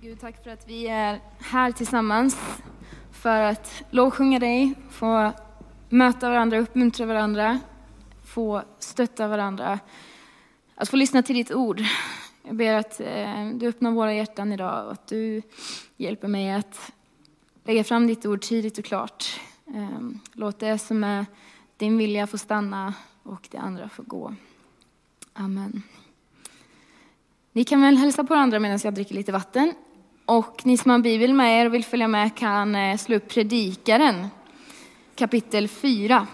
Gud, tack för att vi är här tillsammans för att lovsjunga dig, få möta varandra, uppmuntra varandra, få stötta varandra, att få lyssna till ditt ord. Jag ber att eh, du öppnar våra hjärtan idag och att du hjälper mig att lägga fram ditt ord tidigt och klart. Ehm, låt det som är din vilja få stanna och det andra få gå. Amen. Ni kan väl hälsa på varandra medan jag dricker lite vatten. Och ni som har Bibel med er och vill följa med kan eh, slå upp Predikaren kapitel 4.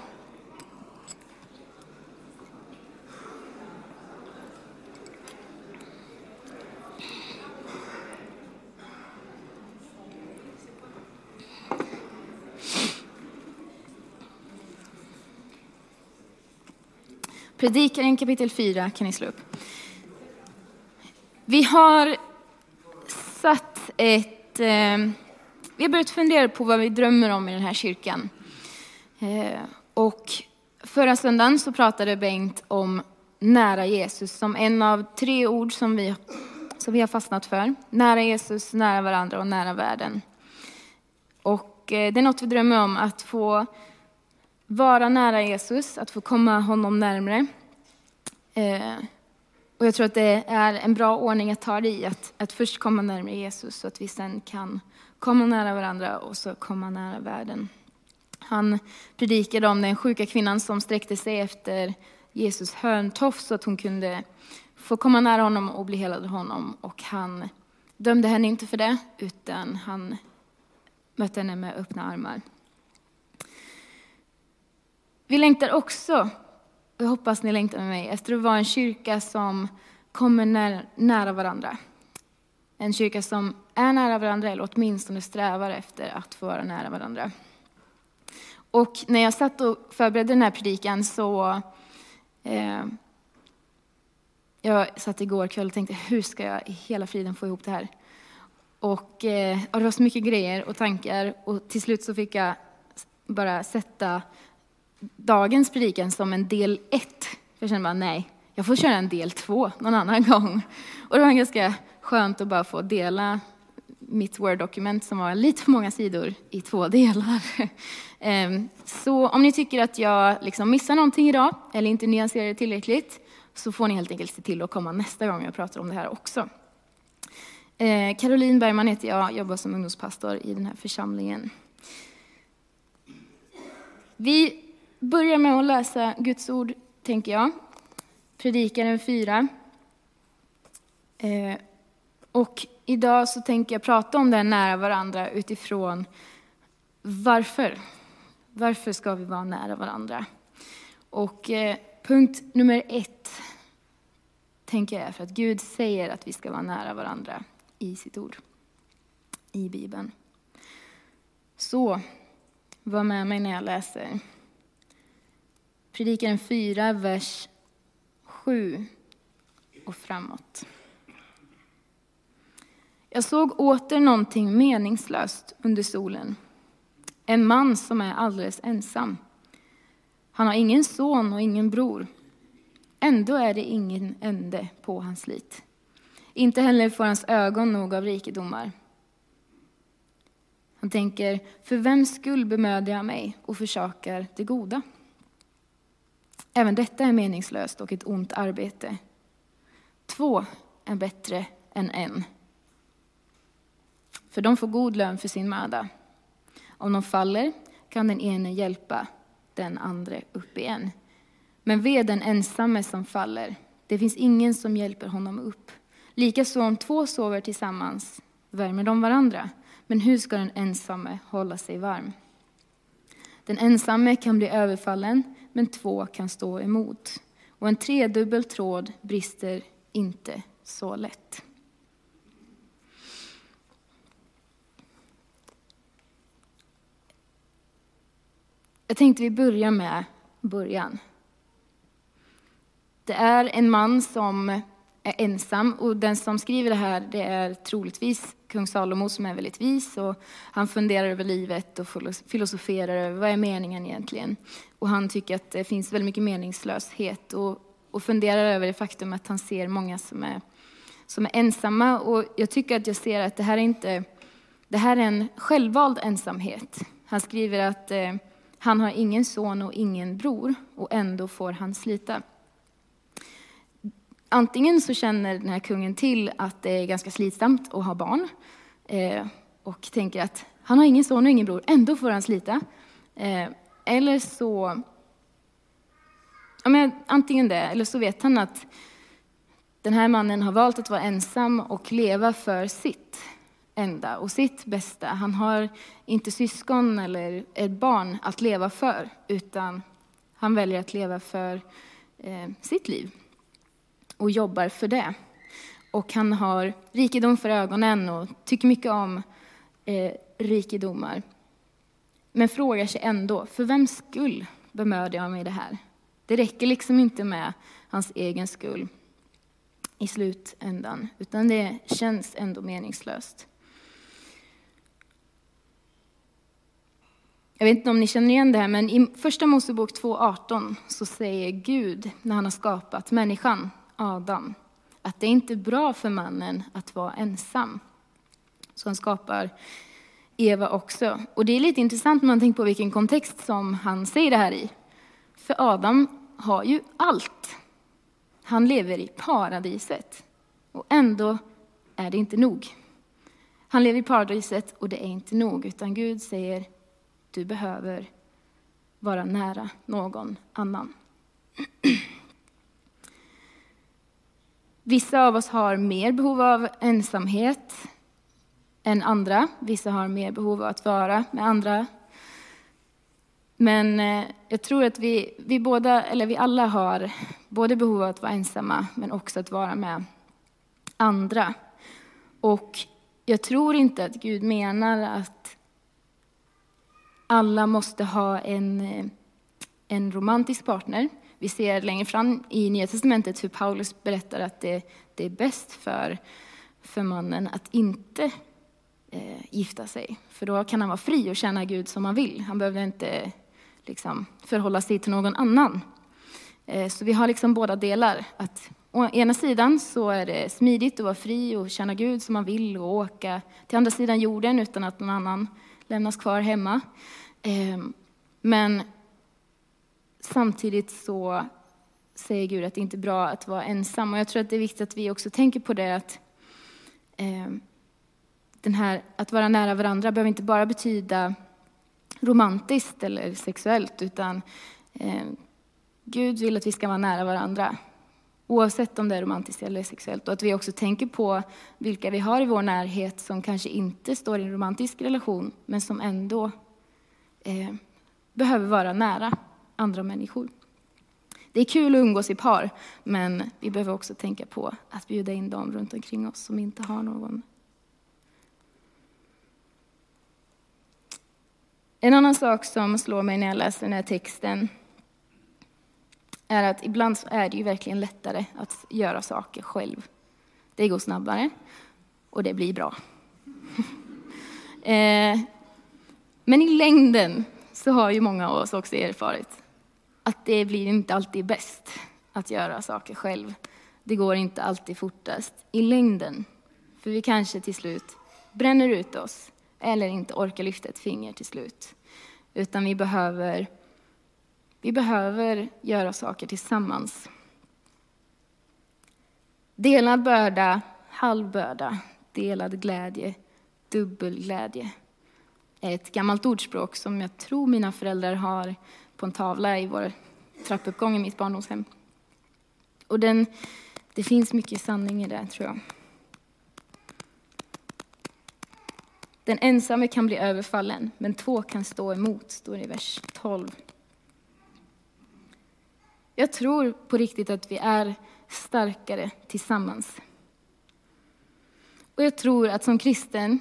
Predikaren kapitel 4 kan ni slå upp. Vi har satt ett... Eh, vi har börjat fundera på vad vi drömmer om i den här kyrkan. Eh, och förra söndagen så pratade Bengt om nära Jesus som en av tre ord som vi, som vi har fastnat för. Nära Jesus, nära varandra och nära världen. Och eh, det är något vi drömmer om, att få vara nära Jesus, att få komma honom närmre. Eh, och jag tror att det är en bra ordning att ta det i, att, att först komma närmare Jesus så att vi sen kan komma nära varandra och så komma nära världen. Han predikade om den sjuka kvinnan som sträckte sig efter Jesus hörntofs så att hon kunde få komma nära honom och bli helad av honom. Och han dömde henne inte för det, utan han mötte henne med öppna armar. Vi längtar också jag hoppas ni längtar med mig efter att vara en kyrka som kommer nära varandra. En kyrka som är nära varandra eller åtminstone strävar efter att få vara nära varandra. Och när jag satt och förberedde den här predikan så eh, jag satt igår kväll och tänkte hur ska jag i hela friden få ihop det här? Och, eh, och det var så mycket grejer och tankar och till slut så fick jag bara sätta dagens predikan som en del ett. Jag kände bara nej, jag får köra en del två någon annan gång. Och det var ganska skönt att bara få dela mitt Word-dokument som var lite för många sidor i två delar. Ehm, så om ni tycker att jag liksom missar någonting idag eller inte nyanserar det tillräckligt så får ni helt enkelt se till att komma nästa gång jag pratar om det här också. Ehm, Caroline Bergman heter jag, jobbar som ungdomspastor i den här församlingen. Vi börjar med att läsa Guds ord, tänker jag. Predikaren 4. Eh, och idag så tänker jag prata om det nära varandra utifrån varför. Varför ska vi vara nära varandra? Och eh, punkt nummer ett tänker jag är för att Gud säger att vi ska vara nära varandra i sitt ord, i Bibeln. Så, var med mig när jag läser. Predikaren 4, vers 7 och framåt. Jag såg åter någonting meningslöst under solen. En man som är alldeles ensam. Han har ingen son och ingen bror. Ändå är det ingen ände på hans slit. Inte heller får hans ögon nog av rikedomar. Han tänker, för vems skull bemödar jag mig och försakar det goda? Även detta är meningslöst och ett ont arbete. Två är bättre än en. För de får god lön för sin möda. Om de faller kan den ene hjälpa den andra upp igen. Men ve den ensamme som faller. Det finns ingen som hjälper honom upp. Likaså om två sover tillsammans värmer de varandra. Men hur ska den ensamme hålla sig varm? Den ensamme kan bli överfallen, men två kan stå emot. Och en tredubbel tråd brister inte så lätt. Jag tänkte vi börjar med början. Det är en man som är ensam och den som skriver det här det är troligtvis kung Salomo som är väldigt vis och han funderar över livet och filosoferar över vad är meningen egentligen. Och han tycker att det finns väldigt mycket meningslöshet och, och funderar över det faktum att han ser många som är som är ensamma. Och jag tycker att jag ser att det här är inte, det här är en självvald ensamhet. Han skriver att eh, han har ingen son och ingen bror och ändå får han slita. Antingen så känner den här kungen till att det är ganska slitsamt att ha barn eh, och tänker att han har ingen son och ingen bror, ändå får han slita. Eh, eller så, ja, men antingen det, eller så vet han att den här mannen har valt att vara ensam och leva för sitt enda och sitt bästa. Han har inte syskon eller ett barn att leva för, utan han väljer att leva för eh, sitt liv och jobbar för det. Och han har rikedom för ögonen och tycker mycket om eh, rikedomar. Men frågar sig ändå, för vems skull bemödar jag mig i det här? Det räcker liksom inte med hans egen skull i slutändan, utan det känns ändå meningslöst. Jag vet inte om ni känner igen det här, men i Första Mosebok 2.18 så säger Gud, när han har skapat människan, Adam, att det inte är bra för mannen att vara ensam. Så han skapar Eva också. Och det är lite intressant när man tänker på vilken kontext som han säger det här i. För Adam har ju allt. Han lever i paradiset. Och ändå är det inte nog. Han lever i paradiset och det är inte nog, utan Gud säger du behöver vara nära någon annan. Vissa av oss har mer behov av ensamhet än andra. Vissa har mer behov av att vara med andra. Men eh, jag tror att vi, vi, båda, eller vi alla har både behov av att vara ensamma, men också att vara med andra. Och jag tror inte att Gud menar att alla måste ha en, eh, en romantisk partner. Vi ser längre fram i Nya Testamentet hur Paulus berättar att det, det är bäst för, för mannen att inte eh, gifta sig. För då kan han vara fri och tjäna Gud som han vill. Han behöver inte liksom, förhålla sig till någon annan. Eh, så vi har liksom båda delar. Att å ena sidan så är det smidigt att vara fri och tjäna Gud som man vill och åka till andra sidan jorden utan att någon annan lämnas kvar hemma. Eh, men samtidigt så säger Gud att det inte är bra att vara ensam. Och jag tror att det är viktigt att vi också tänker på det att eh, den här, att vara nära varandra behöver inte bara betyda romantiskt eller sexuellt, utan eh, Gud vill att vi ska vara nära varandra. Oavsett om det är romantiskt eller sexuellt. Och att vi också tänker på vilka vi har i vår närhet som kanske inte står i en romantisk relation, men som ändå eh, behöver vara nära andra människor. Det är kul att umgås i par, men vi behöver också tänka på att bjuda in dem runt omkring oss som inte har någon. En annan sak som slår mig när jag läser den här texten är att ibland så är det ju verkligen lättare att göra saker själv. Det går snabbare och det blir bra. Eh, men i längden så har ju många av oss också erfarit att det blir inte alltid bäst att göra saker själv. Det går inte alltid fortast i längden. För vi kanske till slut bränner ut oss eller inte orkar lyfta ett finger till slut. Utan vi behöver, vi behöver göra saker tillsammans. Delad börda, halv börda, delad glädje, dubbel glädje. Ett gammalt ordspråk som jag tror mina föräldrar har på en tavla i vår trappuppgång i mitt barndomshem. Och den, det finns mycket sanning i det, tror jag. Den ensamme kan bli överfallen, men två kan stå emot, står det i vers 12. Jag tror på riktigt att vi är starkare tillsammans. Och jag tror att som kristen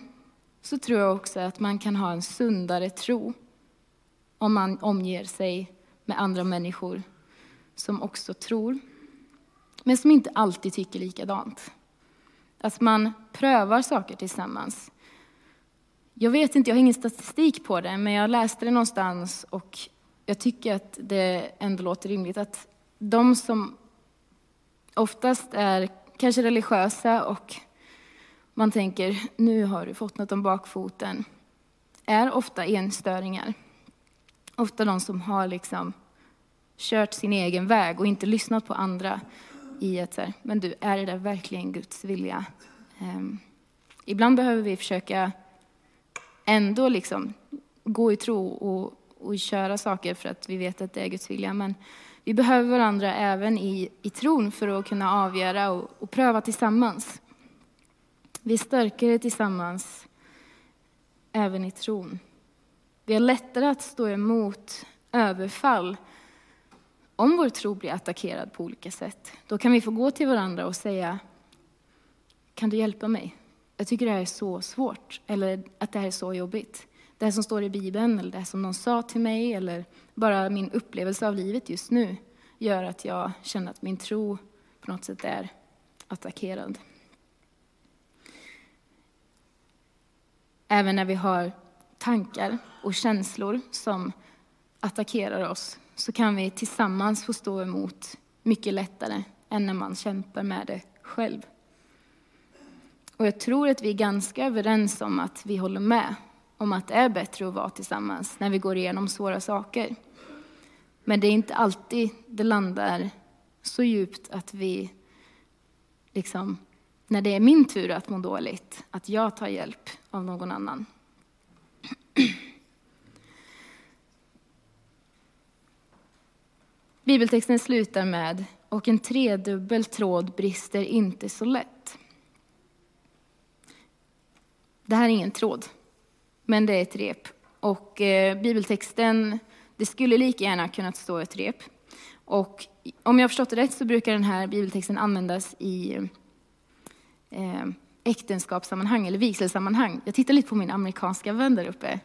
så tror jag också att man kan ha en sundare tro om man omger sig med andra människor som också tror, men som inte alltid tycker likadant. Att man prövar saker tillsammans. Jag vet inte, jag har ingen statistik på det, men jag läste det någonstans och jag tycker att det ändå låter rimligt att de som oftast är kanske religiösa och man tänker nu har du fått något om bakfoten, är ofta enstöringar. Ofta de som har liksom kört sin egen väg och inte lyssnat på andra i att så men du, är det där verkligen Guds vilja? Um, ibland behöver vi försöka ändå liksom gå i tro och, och köra saker för att vi vet att det är Guds vilja. Men vi behöver varandra även i, i tron för att kunna avgöra och, och pröva tillsammans. Vi är starkare tillsammans även i tron. Vi har lättare att stå emot överfall om vår tro blir attackerad på olika sätt. Då kan vi få gå till varandra och säga, kan du hjälpa mig? Jag tycker det här är så svårt, eller att det här är så jobbigt. Det här som står i Bibeln, eller det här som någon sa till mig, eller bara min upplevelse av livet just nu gör att jag känner att min tro på något sätt är attackerad. Även när vi har tankar och känslor som attackerar oss så kan vi tillsammans få stå emot mycket lättare än när man kämpar med det själv. Och jag tror att vi är ganska överens om att vi håller med om att det är bättre att vara tillsammans när vi går igenom svåra saker. Men det är inte alltid det landar så djupt att vi, liksom, när det är min tur att må dåligt, att jag tar hjälp av någon annan. Bibeltexten slutar med och en tredubbel tråd brister inte så lätt. Det här är ingen tråd, men det är ett rep. Och eh, bibeltexten, det skulle lika gärna kunnat stå ett rep. Och om jag har förstått det rätt så brukar den här bibeltexten användas i eh, äktenskapssammanhang eller vigselsammanhang. Jag tittar lite på min amerikanska vän där uppe.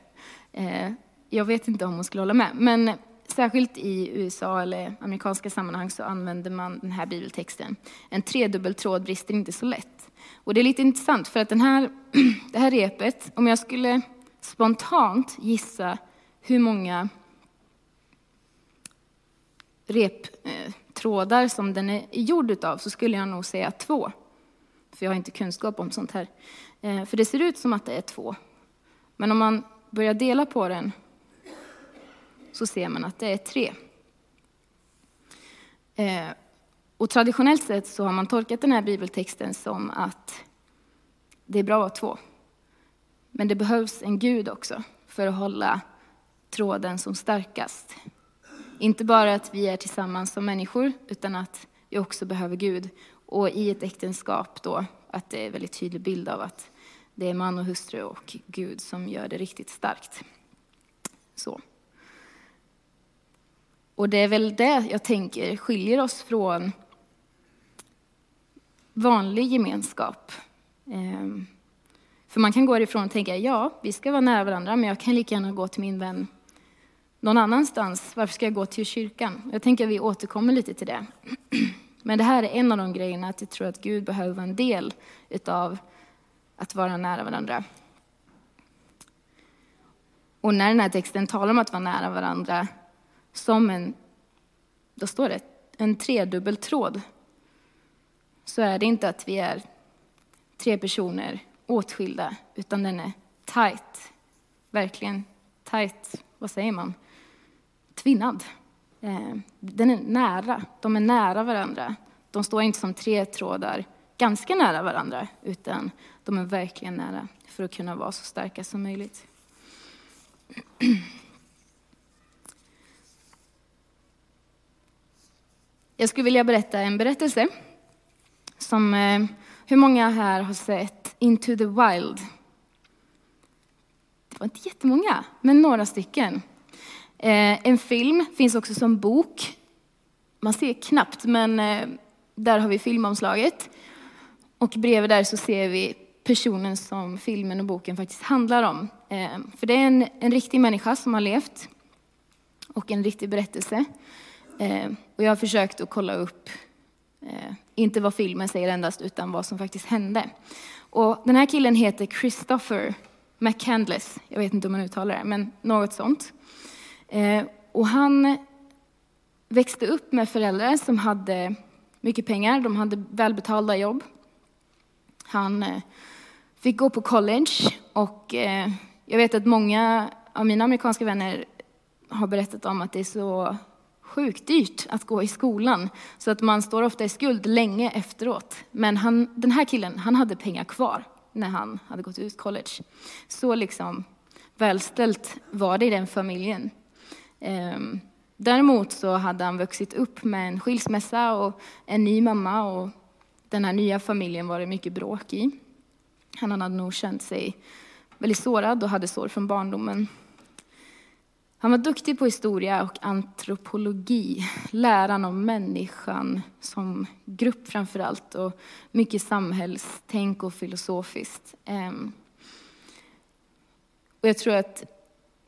Eh, jag vet inte om hon skulle hålla med, men särskilt i USA eller amerikanska sammanhang så använder man den här bibeltexten. En tredubbel tråd brister inte så lätt. Och det är lite intressant för att den här, det här repet, om jag skulle spontant gissa hur många reptrådar eh, som den är gjord utav så skulle jag nog säga två. För jag har inte kunskap om sånt här. Eh, för det ser ut som att det är två. Men om man börjar dela på den så ser man att det är tre. Eh, och traditionellt sett så har man tolkat den här bibeltexten som att det är bra att vara två. Men det behövs en Gud också för att hålla tråden som starkast. Inte bara att vi är tillsammans som människor, utan att vi också behöver Gud. Och i ett äktenskap då, att det är en väldigt tydlig bild av att det är man och hustru och Gud som gör det riktigt starkt. Så. Och det är väl det jag tänker skiljer oss från vanlig gemenskap. Ehm, för man kan gå ifrån och tänka, ja, vi ska vara nära varandra, men jag kan lika gärna gå till min vän någon annanstans. Varför ska jag gå till kyrkan? Jag tänker att vi återkommer lite till det. Men det här är en av de grejerna, att jag tror att Gud behöver vara en del utav att vara nära varandra. Och när den här texten talar om att vara nära varandra som en, då står det, en tredubbel tråd, så är det inte att vi är tre personer åtskilda, utan den är tight. Verkligen tight, vad säger man? Tvinnad. Eh, den är nära, de är nära varandra. De står inte som tre trådar ganska nära varandra, utan de är verkligen nära för att kunna vara så starka som möjligt. Jag skulle vilja berätta en berättelse. Som, eh, hur många här har sett Into the Wild? Det var inte jättemånga, men några stycken. Eh, en film finns också som bok. Man ser knappt, men eh, där har vi filmomslaget. Och bredvid där så ser vi personen som filmen och boken faktiskt handlar om. Eh, för det är en, en riktig människa som har levt och en riktig berättelse. Eh, och jag har försökt att kolla upp, eh, inte vad filmen säger endast, utan vad som faktiskt hände. Och den här killen heter Christopher McCandless. Jag vet inte om man uttalar det, men något sånt. Eh, och han växte upp med föräldrar som hade mycket pengar, de hade välbetalda jobb. Han eh, fick gå på college och eh, jag vet att många av mina amerikanska vänner har berättat om att det är så sjukt dyrt att gå i skolan. Så att man står ofta i skuld länge efteråt. Men han, den här killen, han hade pengar kvar när han hade gått ut college. Så liksom välställt var det i den familjen. Ehm, däremot så hade han vuxit upp med en skilsmässa och en ny mamma och den här nya familjen var det mycket bråk i. Han hade nog känt sig väldigt sårad och hade sår från barndomen. Han var duktig på historia och antropologi, läran om människan som grupp framför allt och mycket samhällstänk och filosofiskt. Ehm, och jag tror att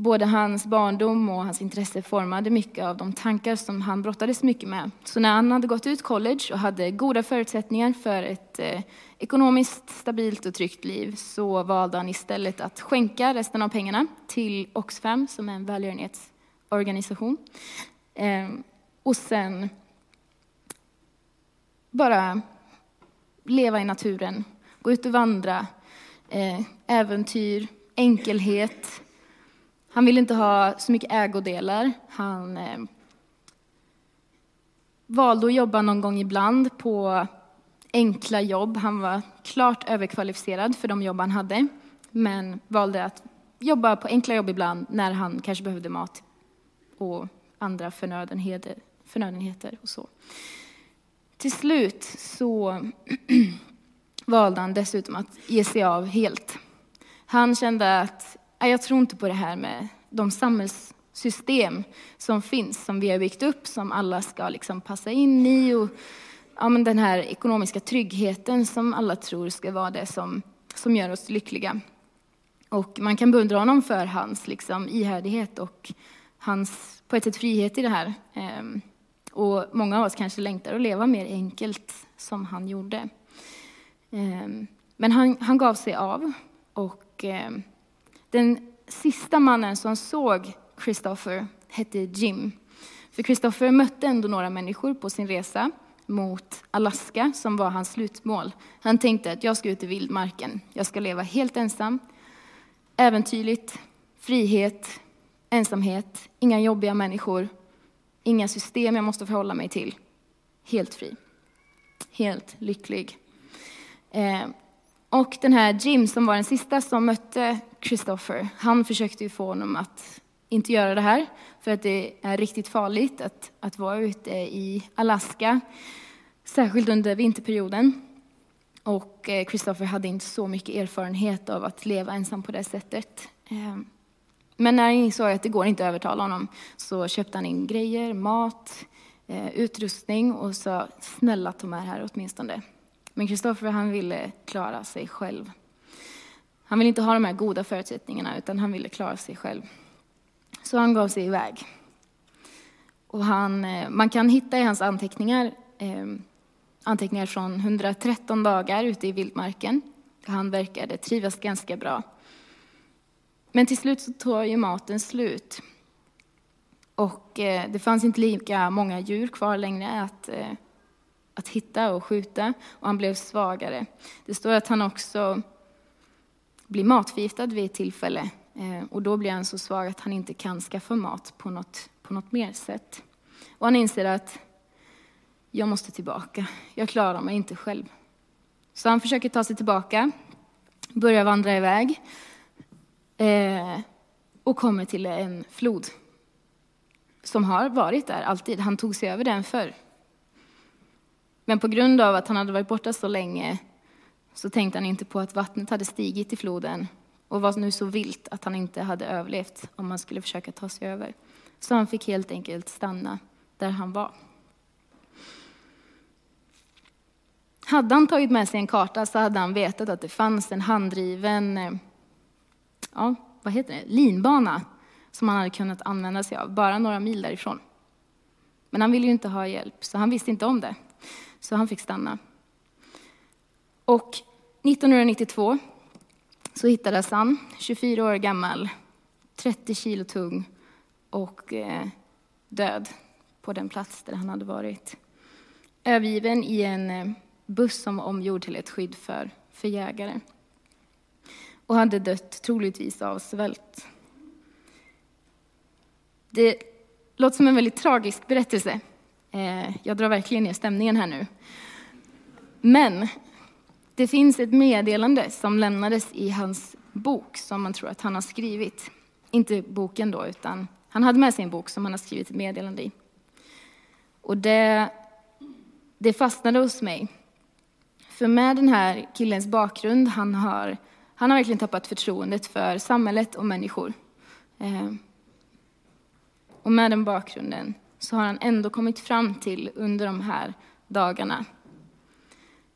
både hans barndom och hans intresse formade mycket av de tankar som han brottades mycket med. Så när han hade gått ut college och hade goda förutsättningar för ett eh, ekonomiskt stabilt och tryggt liv så valde han istället att skänka resten av pengarna till Oxfam som är en välgörenhetsorganisation. Eh, och sen bara leva i naturen, gå ut och vandra, eh, äventyr, enkelhet, han ville inte ha så mycket ägodelar. Han eh, valde att jobba någon gång ibland på enkla jobb. Han var klart överkvalificerad för de jobb han hade, men valde att jobba på enkla jobb ibland när han kanske behövde mat och andra förnödenheter, förnödenheter och så. Till slut så valde han dessutom att ge sig av helt. Han kände att jag tror inte på det här med de samhällssystem som finns, som vi har byggt upp, som alla ska liksom passa in i. Och ja, men den här ekonomiska tryggheten som alla tror ska vara det som, som gör oss lyckliga. Och man kan beundra honom för hans liksom, ihärdighet och hans, på ett sätt, frihet i det här. Ehm, och många av oss kanske längtar att leva mer enkelt som han gjorde. Ehm, men han, han gav sig av och ehm, den sista mannen som såg Christopher hette Jim. För Christopher mötte ändå några människor på sin resa mot Alaska, som var hans slutmål. Han tänkte att jag ska ut i vildmarken. Jag ska leva helt ensam. Äventyrligt, frihet, ensamhet, inga jobbiga människor, inga system jag måste förhålla mig till. Helt fri. Helt lycklig. Eh, och den här Jim som var den sista som mötte Christopher, han försökte ju få honom att inte göra det här, för att det är riktigt farligt att, att vara ute i Alaska, särskilt under vinterperioden. Och eh, Christopher hade inte så mycket erfarenhet av att leva ensam på det sättet. Eh, men när han insåg att det går inte att övertala honom så köpte han in grejer, mat, eh, utrustning och sa snälla ta med här åtminstone. Men Kristoffer han ville klara sig själv. Han ville inte ha de här goda förutsättningarna, utan han ville klara sig själv. Så han gav sig iväg. Och han, eh, man kan hitta i hans anteckningar eh, anteckningar från 113 dagar ute i vildmarken. Han verkade trivas ganska bra. Men till slut så tog ju maten slut. Och eh, det fanns inte lika många djur kvar längre att eh, att hitta och skjuta och han blev svagare. Det står att han också blir matförgiftad vid ett tillfälle eh, och då blir han så svag att han inte kan skaffa mat på något, på något mer sätt. Och han inser att jag måste tillbaka, jag klarar mig inte själv. Så han försöker ta sig tillbaka, börjar vandra iväg eh, och kommer till en flod som har varit där alltid. Han tog sig över den förr. Men på grund av att han hade varit borta så länge så tänkte han inte på att vattnet hade stigit i floden och var nu så vilt att han inte hade överlevt om han skulle försöka ta sig över. Så han fick helt enkelt stanna där han var. Hade han tagit med sig en karta så hade han vetat att det fanns en handdriven eh, ja, vad heter det? linbana som han hade kunnat använda sig av, bara några mil därifrån. Men han ville ju inte ha hjälp, så han visste inte om det så han fick stanna. Och 1992 så hittades han, 24 år gammal, 30 kilo tung och eh, död på den plats där han hade varit. övergiven i en eh, buss som var omgjord till ett skydd för, för jägare. Och hade dött troligtvis av svält. Det låter som en väldigt tragisk berättelse. Eh, jag drar verkligen ner stämningen här nu. Men det finns ett meddelande som lämnades i hans bok som man tror att han har skrivit. Inte boken då, utan han hade med sig en bok som han har skrivit ett meddelande i. Och det, det fastnade hos mig. För med den här killens bakgrund, han har, han har verkligen tappat förtroendet för samhället och människor. Eh, och med den bakgrunden så har han ändå kommit fram till under de här dagarna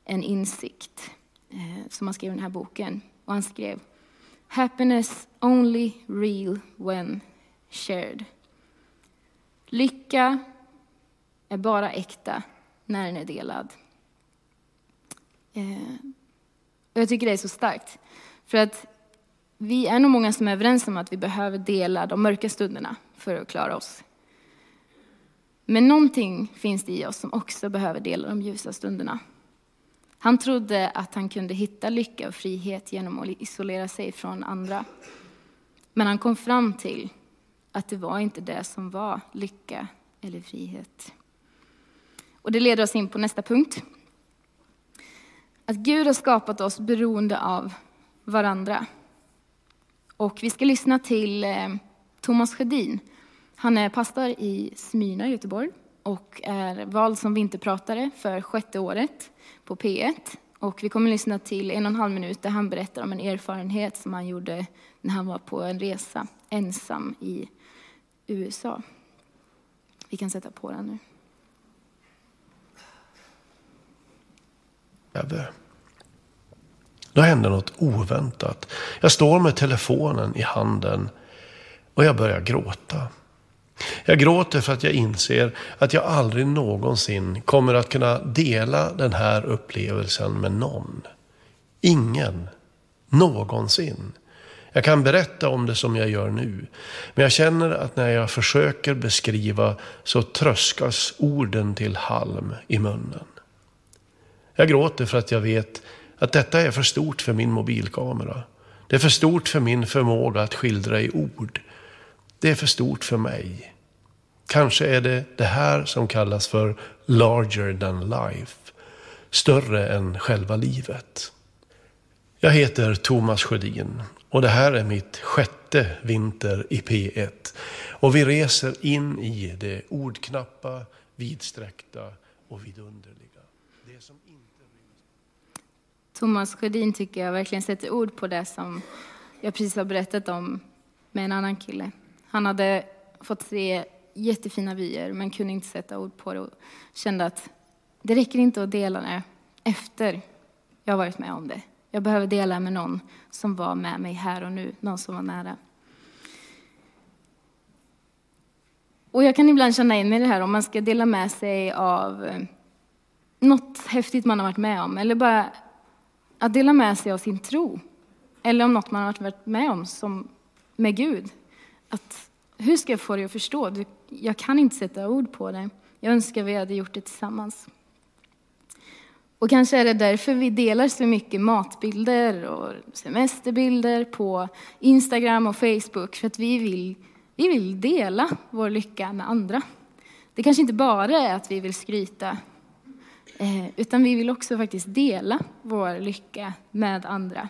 en insikt eh, som han skrev i den här boken. Och han skrev Happiness only real when shared. Lycka är bara äkta när den är delad. Eh, och jag tycker det är så starkt. För att vi är nog många som är överens om att vi behöver dela de mörka stunderna för att klara oss. Men någonting finns det i oss som också behöver dela de ljusa stunderna. Han trodde att han kunde hitta lycka och frihet genom att isolera sig från andra. Men han kom fram till att det var inte det som var lycka eller frihet. Och det leder oss in på nästa punkt. Att Gud har skapat oss beroende av varandra. Och vi ska lyssna till eh, Thomas Sjödin. Han är pastor i Smyrna i Göteborg och är vald som vinterpratare för sjätte året på P1. Och vi kommer att lyssna till en och en halv minut där han berättar om en erfarenhet som han gjorde när han var på en resa ensam i USA. Vi kan sätta på den nu. Då händer något oväntat. Jag står med telefonen i handen och jag börjar gråta. Jag gråter för att jag inser att jag aldrig någonsin kommer att kunna dela den här upplevelsen med någon. Ingen. Någonsin. Jag kan berätta om det som jag gör nu. Men jag känner att när jag försöker beskriva så tröskas orden till halm i munnen. Jag gråter för att jag vet att detta är för stort för min mobilkamera. Det är för stort för min förmåga att skildra i ord. Det är för stort för mig. Kanske är det det här som kallas för larger than life. Större än själva livet. Jag heter Thomas Sjödin och det här är mitt sjätte vinter i P1. Och vi reser in i det ordknappa, vidsträckta och vidunderliga. Det som inte... Thomas Sjödin tycker jag verkligen sätter ord på det som jag precis har berättat om med en annan kille. Han hade fått se jättefina vyer men kunde inte sätta ord på det och kände att det räcker inte att dela det efter jag varit med om det. Jag behöver dela med någon som var med mig här och nu, någon som var nära. Och jag kan ibland känna in i det här om man ska dela med sig av eh, något häftigt man har varit med om, eller bara att dela med sig av sin tro. Eller om något man har varit med om som med Gud. Att, hur ska jag få dig att förstå? Jag kan inte sätta ord på det. Jag önskar vi hade gjort det tillsammans. Och kanske är det därför vi delar så mycket matbilder och semesterbilder på Instagram och Facebook, för att vi vill, vi vill dela vår lycka med andra. Det kanske inte bara är att vi vill skryta, eh, utan vi vill också faktiskt dela vår lycka med andra.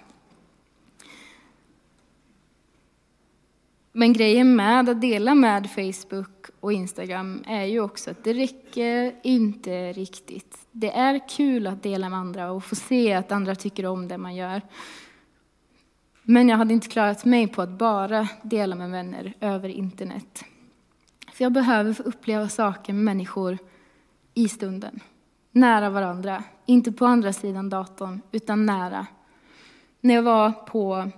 Men grejen med att dela med Facebook och Instagram är ju också att det räcker inte riktigt. Det är kul att dela med andra och få se att andra tycker om det man gör. Men jag hade inte klarat mig på att bara dela med vänner över internet. För jag behöver få uppleva saker med människor i stunden. Nära varandra. Inte på andra sidan datorn, utan nära. När jag var på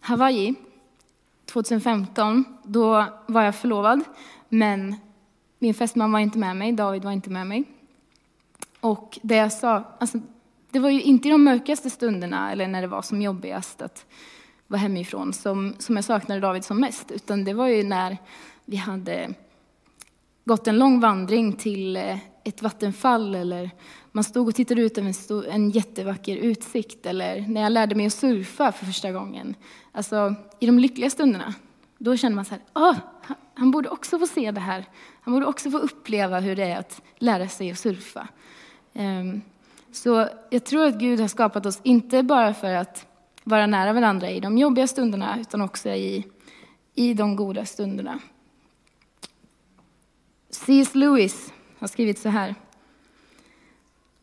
Hawaii 2015, då var jag förlovad, men min fästman var inte med mig, David var inte med mig. Och det jag sa, alltså, det var ju inte i de mörkaste stunderna, eller när det var som jobbigast att vara hemifrån, som, som jag saknade David som mest, utan det var ju när vi hade gått en lång vandring till eh, ett vattenfall eller man stod och tittade ut över en, stor, en jättevacker utsikt eller när jag lärde mig att surfa för första gången. Alltså i de lyckliga stunderna, då känner man så här, ah, han borde också få se det här. Han borde också få uppleva hur det är att lära sig att surfa. Ehm, så jag tror att Gud har skapat oss, inte bara för att vara nära varandra i de jobbiga stunderna, utan också i, i de goda stunderna. C.S. Lewis har skrivit så här.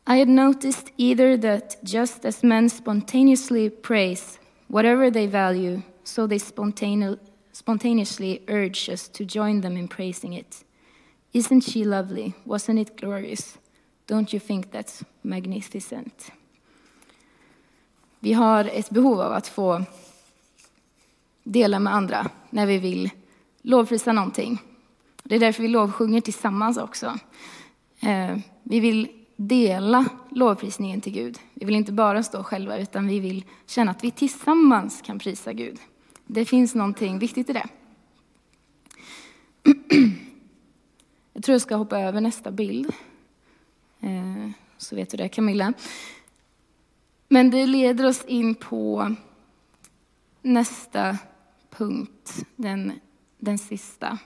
I had noticed either that just as men spontaneously praise whatever they value, so they spontaneously urge us to join them in praising it. Isn't she lovely? Wasn't it glorious? Don't you think that's magnificent? Vi har ett behov av att få dela med andra när vi vill lovprisa någonting. Det är därför vi lovsjunger tillsammans också. Eh, vi vill dela lovprisningen till Gud. Vi vill inte bara stå själva, utan vi vill känna att vi tillsammans kan prisa Gud. Det finns någonting viktigt i det. Jag tror jag ska hoppa över nästa bild. Eh, så vet du det, Camilla. Men det leder oss in på nästa punkt, den, den sista.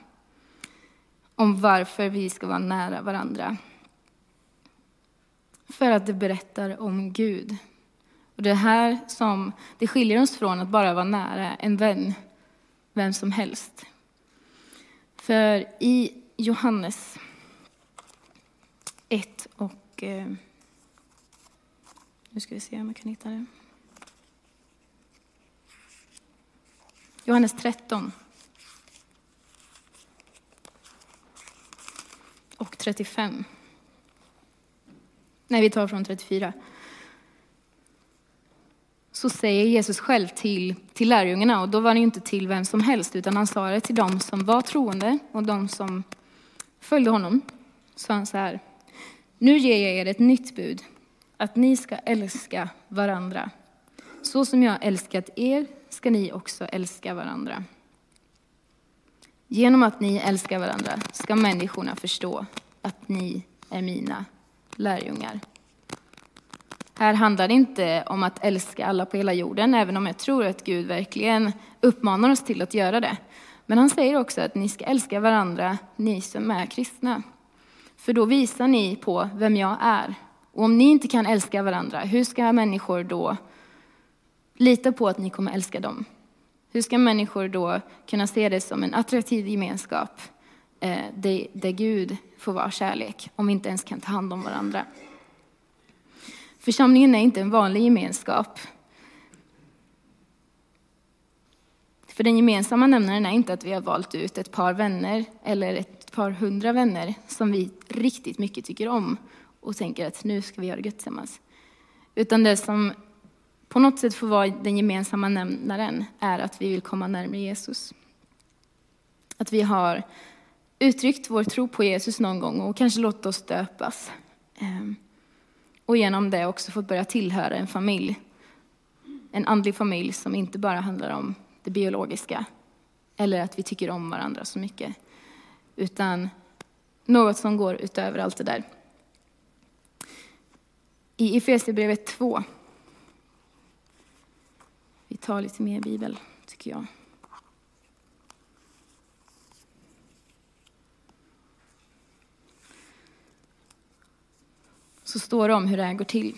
Om varför vi ska vara nära varandra. För att det berättar om Gud. Och det här som det skiljer oss från att bara vara nära en vän, vem som helst. För i Johannes 1 och... Eh, nu ska vi se om jag kan hitta det. Johannes 13. Och 35. Nej, vi tar från 34. Så säger Jesus själv till, till lärjungarna, och då var det inte till vem som helst, utan han sa det till dem som var troende och de som följde honom. Så han så här, nu ger jag er ett nytt bud, att ni ska älska varandra. Så som jag älskat er ska ni också älska varandra. Genom att ni älskar varandra ska människorna förstå att ni är mina lärjungar. Här handlar det inte om att älska alla på hela jorden, även om jag tror att Gud verkligen uppmanar oss till att göra det. Men han säger också att ni ska älska varandra, ni som är kristna. För då visar ni på vem jag är. Och om ni inte kan älska varandra, hur ska människor då lita på att ni kommer älska dem? Hur ska människor då kunna se det som en attraktiv gemenskap eh, där Gud får vara kärlek, om vi inte ens kan ta hand om varandra? Församlingen är inte en vanlig gemenskap. För den gemensamma nämnaren är inte att vi har valt ut ett par vänner eller ett par hundra vänner som vi riktigt mycket tycker om och tänker att nu ska vi göra gött tillsammans. Utan det som på något sätt får vara den gemensamma nämnaren är att vi vill komma närmare Jesus. Att vi har uttryckt vår tro på Jesus någon gång och kanske låtit oss döpas. Ehm, och genom det också fått börja tillhöra en familj. En andlig familj som inte bara handlar om det biologiska eller att vi tycker om varandra så mycket. Utan något som går utöver allt det där. I Efesierbrevet 2. Vi tar lite mer bibel, tycker jag. Så står det om hur det här går till.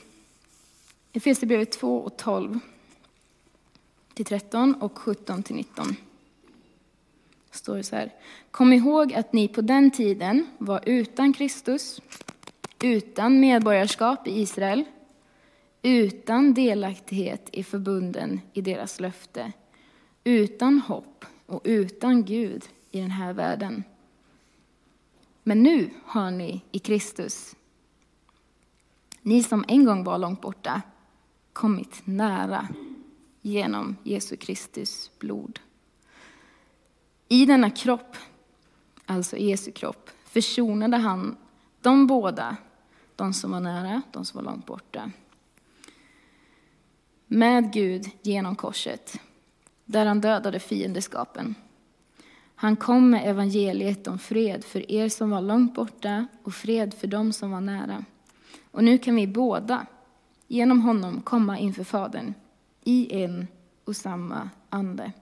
Efesierbrevet 2 och 12 till 13 och 17 till 19. Står det så här. Kom ihåg att ni på den tiden var utan Kristus, utan medborgarskap i Israel, utan delaktighet i förbunden i deras löfte, utan hopp och utan Gud i den här världen. Men nu har ni i Kristus, ni som en gång var långt borta, kommit nära genom Jesu Kristus blod. I denna kropp, alltså Jesu kropp, försonade han de båda, de som var nära, de som var långt borta, med Gud genom korset, där han dödade fiendeskapen. Han kom med evangeliet om fred för er som var långt borta och fred för dem som var nära. Och nu kan vi båda genom honom komma inför Fadern i en och samma ande.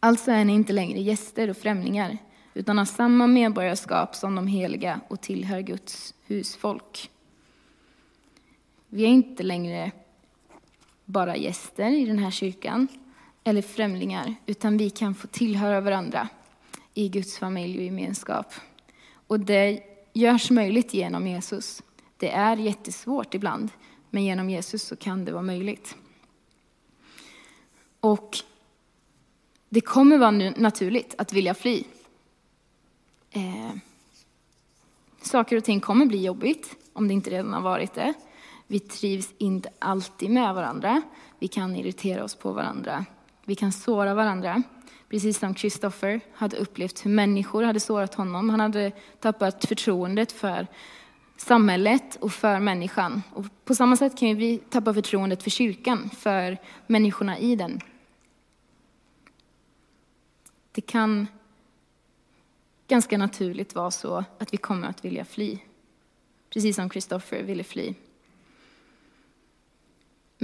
Alltså är ni inte längre gäster och främlingar utan har samma medborgarskap som de heliga och tillhör Guds husfolk. Vi är inte längre bara gäster i den här kyrkan eller främlingar, utan vi kan få tillhöra varandra i Guds familj och gemenskap. Och det görs möjligt genom Jesus. Det är jättesvårt ibland, men genom Jesus så kan det vara möjligt. Och det kommer vara naturligt att vilja fly. Eh, saker och ting kommer bli jobbigt, om det inte redan har varit det. Vi trivs inte alltid med varandra. Vi kan irritera oss på varandra. Vi kan såra varandra. Precis som Kristoffer hade upplevt hur människor hade sårat honom. Han hade tappat förtroendet för samhället och för människan. Och på samma sätt kan vi tappa förtroendet för kyrkan, för människorna i den. Det kan ganska naturligt vara så att vi kommer att vilja fly. Precis som Kristoffer ville fly.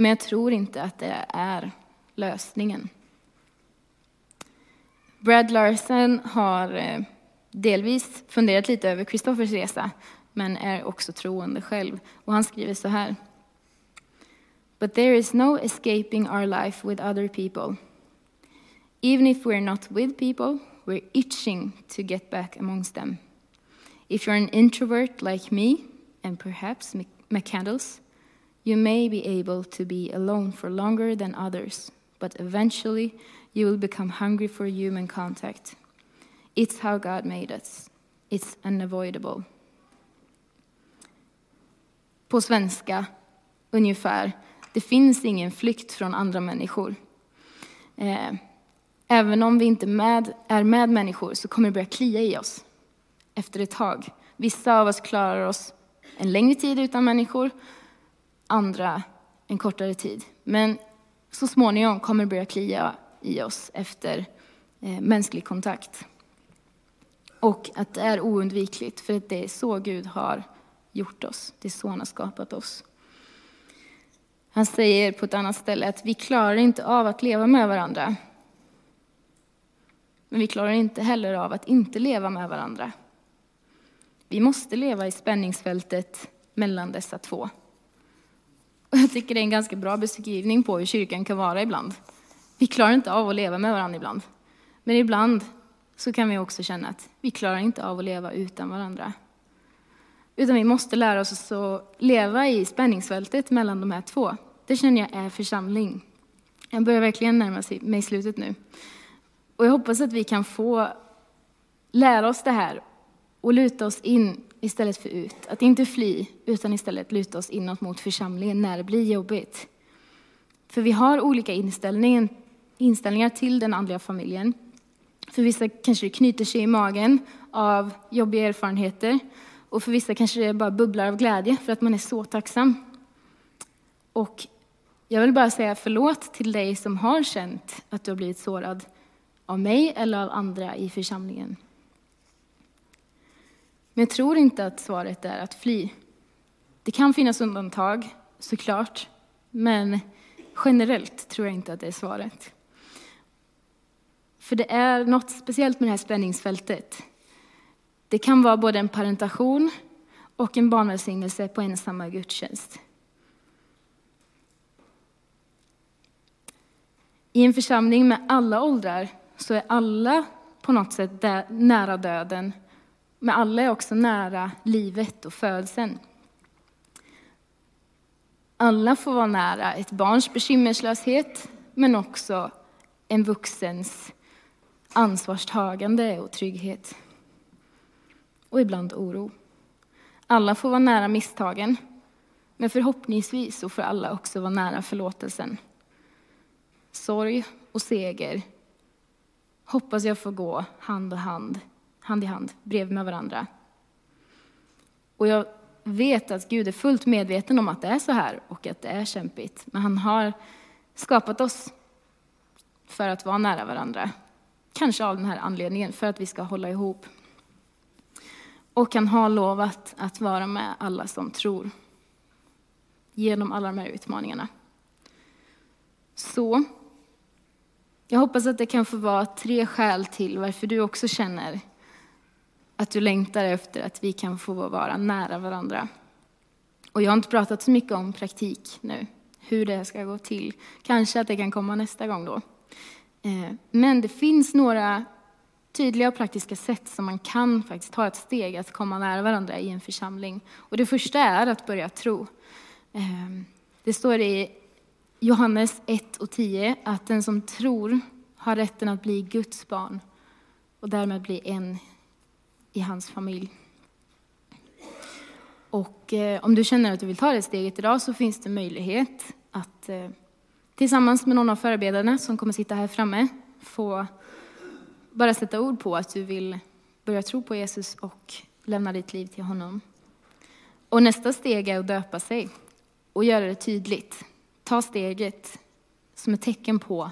Men jag tror inte att det är lösningen. Brad Larsen har eh, delvis funderat lite över Christoffers resa, men är också troende själv. Och han skriver så här. But there is no escaping our life with other people. Even if we're not with people, we're itching to get back amongst them. If you're an introvert like me, and perhaps McCandles, you may be able to be alone for longer than others, but eventually you will become hungry for human contact. It's how God made us. It's unavoidable. På svenska, ungefär, det finns ingen flykt från andra människor. Eh, även om vi inte med, är med människor så kommer det börja klia i oss efter ett tag. Vissa av oss klarar oss en längre tid utan människor, andra en kortare tid. Men så småningom kommer det börja klia i oss efter eh, mänsklig kontakt. Och att det är oundvikligt, för att det är så Gud har gjort oss. Det är så han har skapat oss. Han säger på ett annat ställe att vi klarar inte av att leva med varandra. Men vi klarar inte heller av att inte leva med varandra. Vi måste leva i spänningsfältet mellan dessa två. Jag tycker det är en ganska bra beskrivning på hur kyrkan kan vara ibland. Vi klarar inte av att leva med varandra ibland. Men ibland så kan vi också känna att vi klarar inte av att leva utan varandra. Utan vi måste lära oss att leva i spänningsfältet mellan de här två. Det känner jag är församling. Jag börjar verkligen närma mig slutet nu. Och jag hoppas att vi kan få lära oss det här och luta oss in istället för ut. Att inte fly, utan istället luta oss inåt mot församlingen när det blir jobbigt. För vi har olika inställningar, inställningar till den andliga familjen. För vissa kanske det knyter sig i magen av jobbiga erfarenheter. Och för vissa kanske det bara bubblar av glädje för att man är så tacksam. Och jag vill bara säga förlåt till dig som har känt att du har blivit sårad av mig eller av andra i församlingen. Men jag tror inte att svaret är att fly. Det kan finnas undantag, såklart, men generellt tror jag inte att det är svaret. För det är något speciellt med det här spänningsfältet. Det kan vara både en parentation och en barnvälsignelse på en samma gudstjänst. I en församling med alla åldrar så är alla på något sätt nära döden men alla är också nära livet och födseln. Alla får vara nära ett barns bekymmerslöshet, men också en vuxens ansvarstagande och trygghet. Och ibland oro. Alla får vara nära misstagen, men förhoppningsvis så får alla också vara nära förlåtelsen. Sorg och seger hoppas jag får gå hand i hand hand i hand, bredvid med varandra. Och jag vet att Gud är fullt medveten om att det är så här och att det är kämpigt. Men han har skapat oss för att vara nära varandra. Kanske av den här anledningen, för att vi ska hålla ihop. Och han har lovat att vara med alla som tror. Genom alla de här utmaningarna. Så, jag hoppas att det kan få vara tre skäl till varför du också känner att du längtar efter att vi kan få vara nära varandra. Och jag har inte pratat så mycket om praktik nu, hur det ska gå till. Kanske att det kan komma nästa gång då. Eh, men det finns några tydliga och praktiska sätt som man kan faktiskt ta ett steg att komma nära varandra i en församling. Och det första är att börja tro. Eh, det står i Johannes 1 och 10 att den som tror har rätten att bli Guds barn och därmed bli en i hans familj. Och eh, om du känner att du vill ta det steget idag så finns det möjlighet att eh, tillsammans med någon av förberedarna som kommer sitta här framme få bara sätta ord på att du vill börja tro på Jesus och lämna ditt liv till honom. Och nästa steg är att döpa sig och göra det tydligt. Ta steget som ett tecken på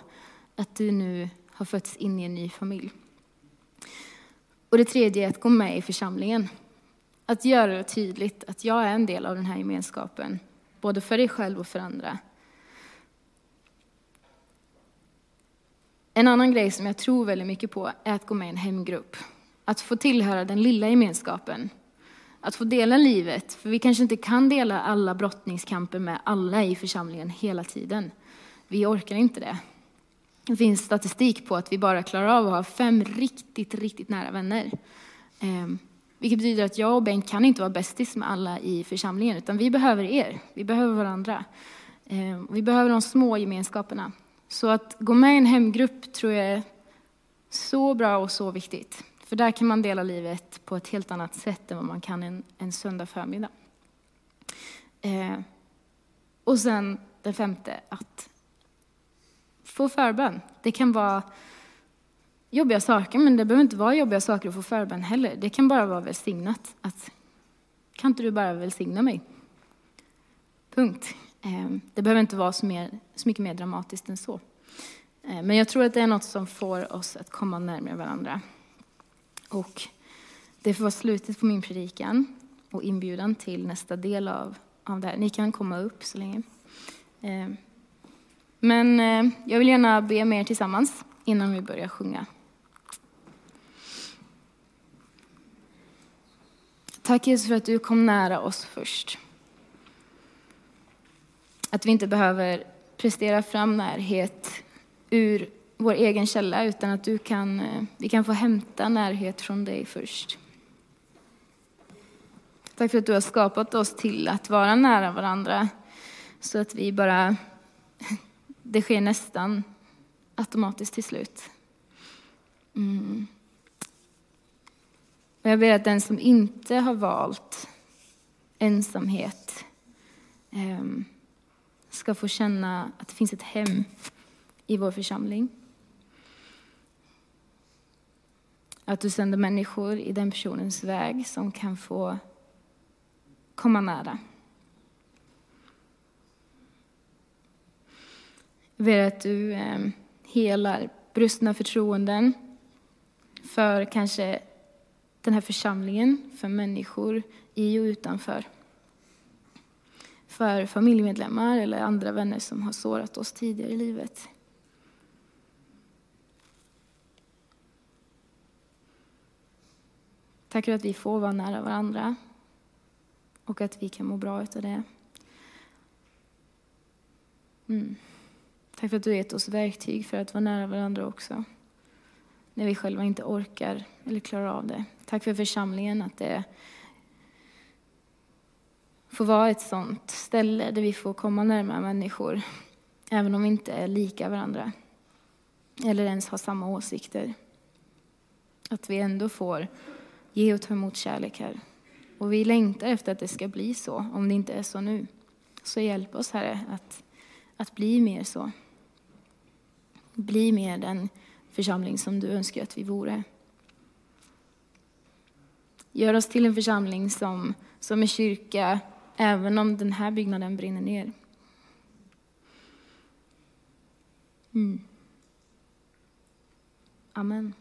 att du nu har fötts in i en ny familj. Och det tredje är att gå med i församlingen. Att göra det tydligt att jag är en del av den här gemenskapen, både för dig själv och för andra. En annan grej som jag tror väldigt mycket på är att gå med i en hemgrupp. Att få tillhöra den lilla gemenskapen. Att få dela livet, för vi kanske inte kan dela alla brottningskamper med alla i församlingen hela tiden. Vi orkar inte det. Det finns statistik på att vi bara klarar av att ha fem riktigt, riktigt nära vänner. Ehm, vilket betyder att jag och Bengt kan inte vara bästis med alla i församlingen, utan vi behöver er. Vi behöver varandra. Ehm, vi behöver de små gemenskaperna. Så att gå med i en hemgrupp tror jag är så bra och så viktigt. För där kan man dela livet på ett helt annat sätt än vad man kan en, en söndag förmiddag. Eh, och sen den femte, att få förbön. Det kan vara jobbiga saker, men det behöver inte vara jobbiga saker att få förbön heller. Det kan bara vara välsignat. Att, kan inte du bara välsigna mig? Punkt. Ehm, det behöver inte vara så, mer, så mycket mer dramatiskt än så. Ehm, men jag tror att det är något som får oss att komma närmare varandra. Och det får vara slutet på min predikan och inbjudan till nästa del av, av det här. Ni kan komma upp så länge. Ehm, men eh, jag vill gärna be med er tillsammans innan vi börjar sjunga. Tack Jesus för att du kom nära oss först. Att vi inte behöver prestera fram närhet ur vår egen källa, utan att du kan, eh, vi kan få hämta närhet från dig först. Tack för att du har skapat oss till att vara nära varandra, så att vi bara, det sker nästan automatiskt till slut. Mm. Och jag ber att den som inte har valt ensamhet, um, ska få känna att det finns ett hem i vår församling. Att du sänder människor i den personens väg som kan få komma nära. Jag ber att du eh, helar brustna förtroenden för kanske den här församlingen, för människor i och utanför för familjemedlemmar eller andra vänner som har sårat oss tidigare i livet. Tack för att vi får vara nära varandra och att vi kan må bra av det. Mm. Tack för att du gett oss verktyg för att vara nära varandra också. När vi själva inte orkar eller klarar av det. Tack för församlingen, att det får vara ett sånt ställe där vi får komma närmare människor, även om vi inte är lika varandra eller ens har samma åsikter. Att vi ändå får ge och ta emot kärlek här. Och vi längtar efter att det ska bli så, om det inte är så nu. Så hjälp oss, Herre, att, att bli mer så. Bli mer den församling som du önskar att vi vore. Gör oss till en församling som, som är kyrka även om den här byggnaden brinner ner. Mm. Amen.